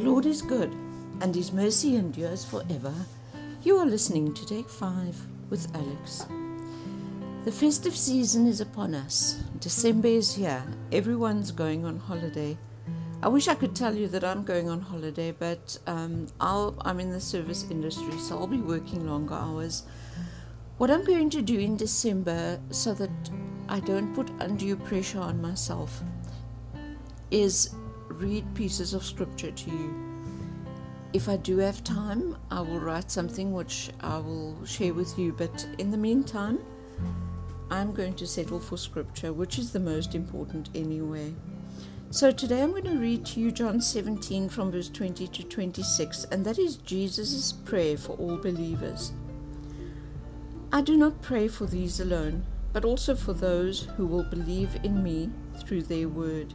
Lord is good, and his mercy endures forever. You are listening to Take 5 with Alex. The festive season is upon us. December is here. Everyone's going on holiday. I wish I could tell you that I'm going on holiday, but um, i am in the service industry, so I'll be working longer hours. What I'm going to do in December, so that I don't put undue pressure on myself, is read pieces of scripture to you. If I do have time, I will write something which I will share with you, but in the meantime, I'm going to settle for scripture, which is the most important anyway. So today I'm going to read to you John 17 from verse 20 to 26, and that is Jesus' prayer for all believers. I do not pray for these alone, but also for those who will believe in me through their word,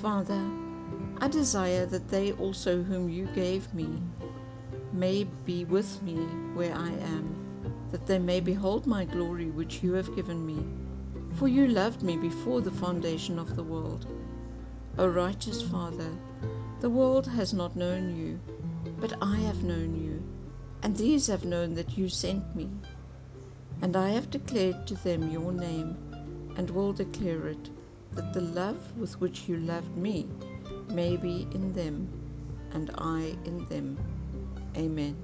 Father, I desire that they also whom you gave me may be with me where I am, that they may behold my glory which you have given me. For you loved me before the foundation of the world. O righteous Father, the world has not known you, but I have known you, and these have known that you sent me. And I have declared to them your name, and will declare it, that the love with which you loved me may be in them, and I in them. Amen.